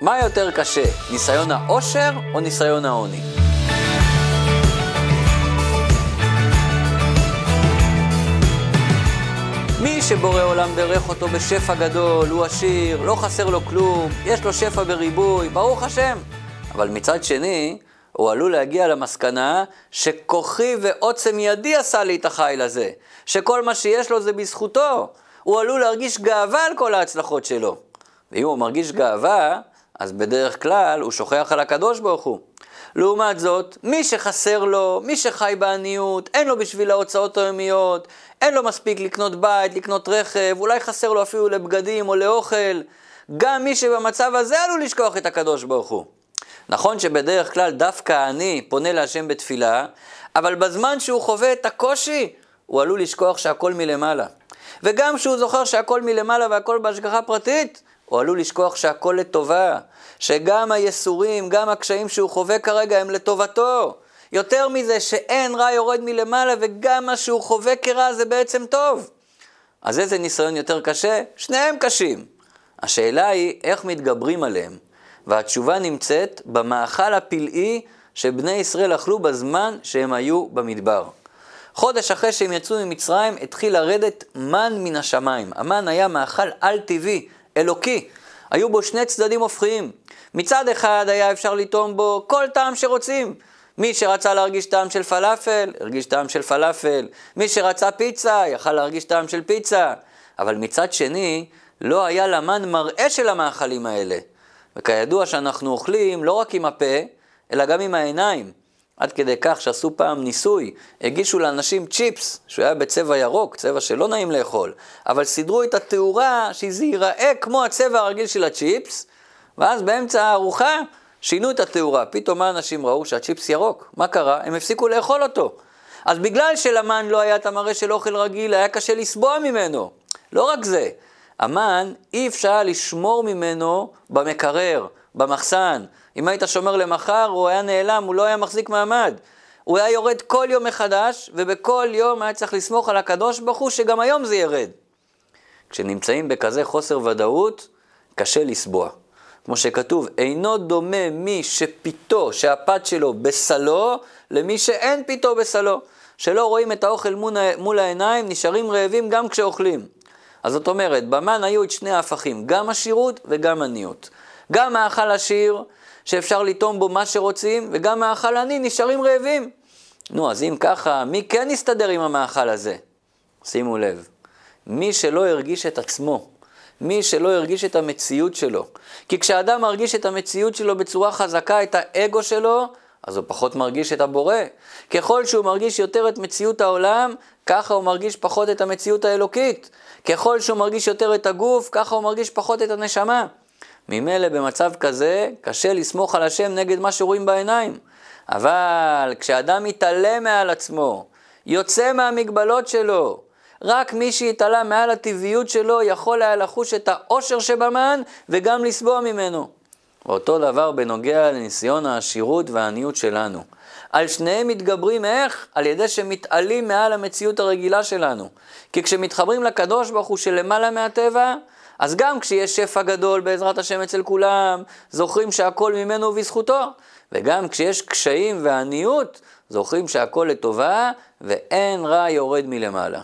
מה יותר קשה, ניסיון העושר או ניסיון העוני? מי שבורא עולם ברך אותו בשפע גדול, הוא עשיר, לא חסר לו כלום, יש לו שפע בריבוי, ברוך השם. אבל מצד שני, הוא עלול להגיע למסקנה שכוחי ועוצם ידי עשה לי את החיל הזה, שכל מה שיש לו זה בזכותו. הוא עלול להרגיש גאווה על כל ההצלחות שלו. ואם הוא מרגיש גאווה, אז בדרך כלל הוא שוכח על הקדוש ברוך הוא. לעומת זאת, מי שחסר לו, מי שחי בעניות, אין לו בשביל ההוצאות היומיות, אין לו מספיק לקנות בית, לקנות רכב, אולי חסר לו אפילו לבגדים או לאוכל, גם מי שבמצב הזה עלול לשכוח את הקדוש ברוך הוא. נכון שבדרך כלל דווקא אני פונה להשם בתפילה, אבל בזמן שהוא חווה את הקושי, הוא עלול לשכוח שהכל מלמעלה. וגם כשהוא זוכר שהכל מלמעלה והכל בהשגחה פרטית, הוא עלול לשכוח שהכל לטובה, שגם הייסורים, גם הקשיים שהוא חווה כרגע הם לטובתו. יותר מזה, שאין רע יורד מלמעלה וגם מה שהוא חווה כרע זה בעצם טוב. אז איזה ניסיון יותר קשה? שניהם קשים. השאלה היא איך מתגברים עליהם. והתשובה נמצאת במאכל הפלאי שבני ישראל אכלו בזמן שהם היו במדבר. חודש אחרי שהם יצאו ממצרים, התחיל לרדת מן מן השמיים. המן היה מאכל על-טבעי, אלוקי. היו בו שני צדדים הופכיים. מצד אחד היה אפשר לטעום בו כל טעם שרוצים. מי שרצה להרגיש טעם של פלאפל, הרגיש טעם של פלאפל. מי שרצה פיצה, יכל להרגיש טעם של פיצה. אבל מצד שני, לא היה למן מראה של המאכלים האלה. וכידוע שאנחנו אוכלים לא רק עם הפה, אלא גם עם העיניים. עד כדי כך שעשו פעם ניסוי, הגישו לאנשים צ'יפס, שהוא היה בצבע ירוק, צבע שלא נעים לאכול, אבל סידרו את התאורה שזה ייראה כמו הצבע הרגיל של הצ'יפס, ואז באמצע הארוחה שינו את התאורה. פתאום האנשים ראו שהצ'יפס ירוק. מה קרה? הם הפסיקו לאכול אותו. אז בגלל שלמן לא היה את המראה של אוכל רגיל, היה קשה לסבוע ממנו. לא רק זה, המן, אי אפשר לשמור ממנו במקרר, במחסן. אם היית שומר למחר, הוא היה נעלם, הוא לא היה מחזיק מעמד. הוא היה יורד כל יום מחדש, ובכל יום היה צריך לסמוך על הקדוש ברוך הוא שגם היום זה ירד. כשנמצאים בכזה חוסר ודאות, קשה לסבוע. כמו שכתוב, אינו דומה מי שפיתו, שהפת שלו בסלו, למי שאין פיתו בסלו. שלא רואים את האוכל מול, העיניים, נשארים רעבים גם כשאוכלים. אז זאת אומרת, במן היו את שני ההפכים, גם עשירות וגם עניות. גם מאכל עשיר, שאפשר לטעום בו מה שרוצים, וגם מאכל עני, נשארים רעבים. נו, אז אם ככה, מי כן יסתדר עם המאכל הזה? שימו לב, מי שלא הרגיש את עצמו, מי שלא הרגיש את המציאות שלו. כי כשאדם מרגיש את המציאות שלו בצורה חזקה, את האגו שלו, אז הוא פחות מרגיש את הבורא. ככל שהוא מרגיש יותר את מציאות העולם, ככה הוא מרגיש פחות את המציאות האלוקית. ככל שהוא מרגיש יותר את הגוף, ככה הוא מרגיש פחות את הנשמה. ממילא במצב כזה, קשה לסמוך על השם נגד מה שרואים בעיניים. אבל כשאדם מתעלם מעל עצמו, יוצא מהמגבלות שלו, רק מי שהתעלה מעל הטבעיות שלו יכול היה לחוש את העושר שבמן וגם לסבוע ממנו. ואותו דבר בנוגע לניסיון העשירות והעניות שלנו. על שניהם מתגברים איך? על ידי שמתעלים מעל המציאות הרגילה שלנו. כי כשמתחברים לקדוש ברוך הוא שלמעלה מהטבע, אז גם כשיש שפע גדול בעזרת השם אצל כולם, זוכרים שהכל ממנו ובזכותו. וגם כשיש קשיים ועניות, זוכרים שהכל לטובה ואין רע יורד מלמעלה.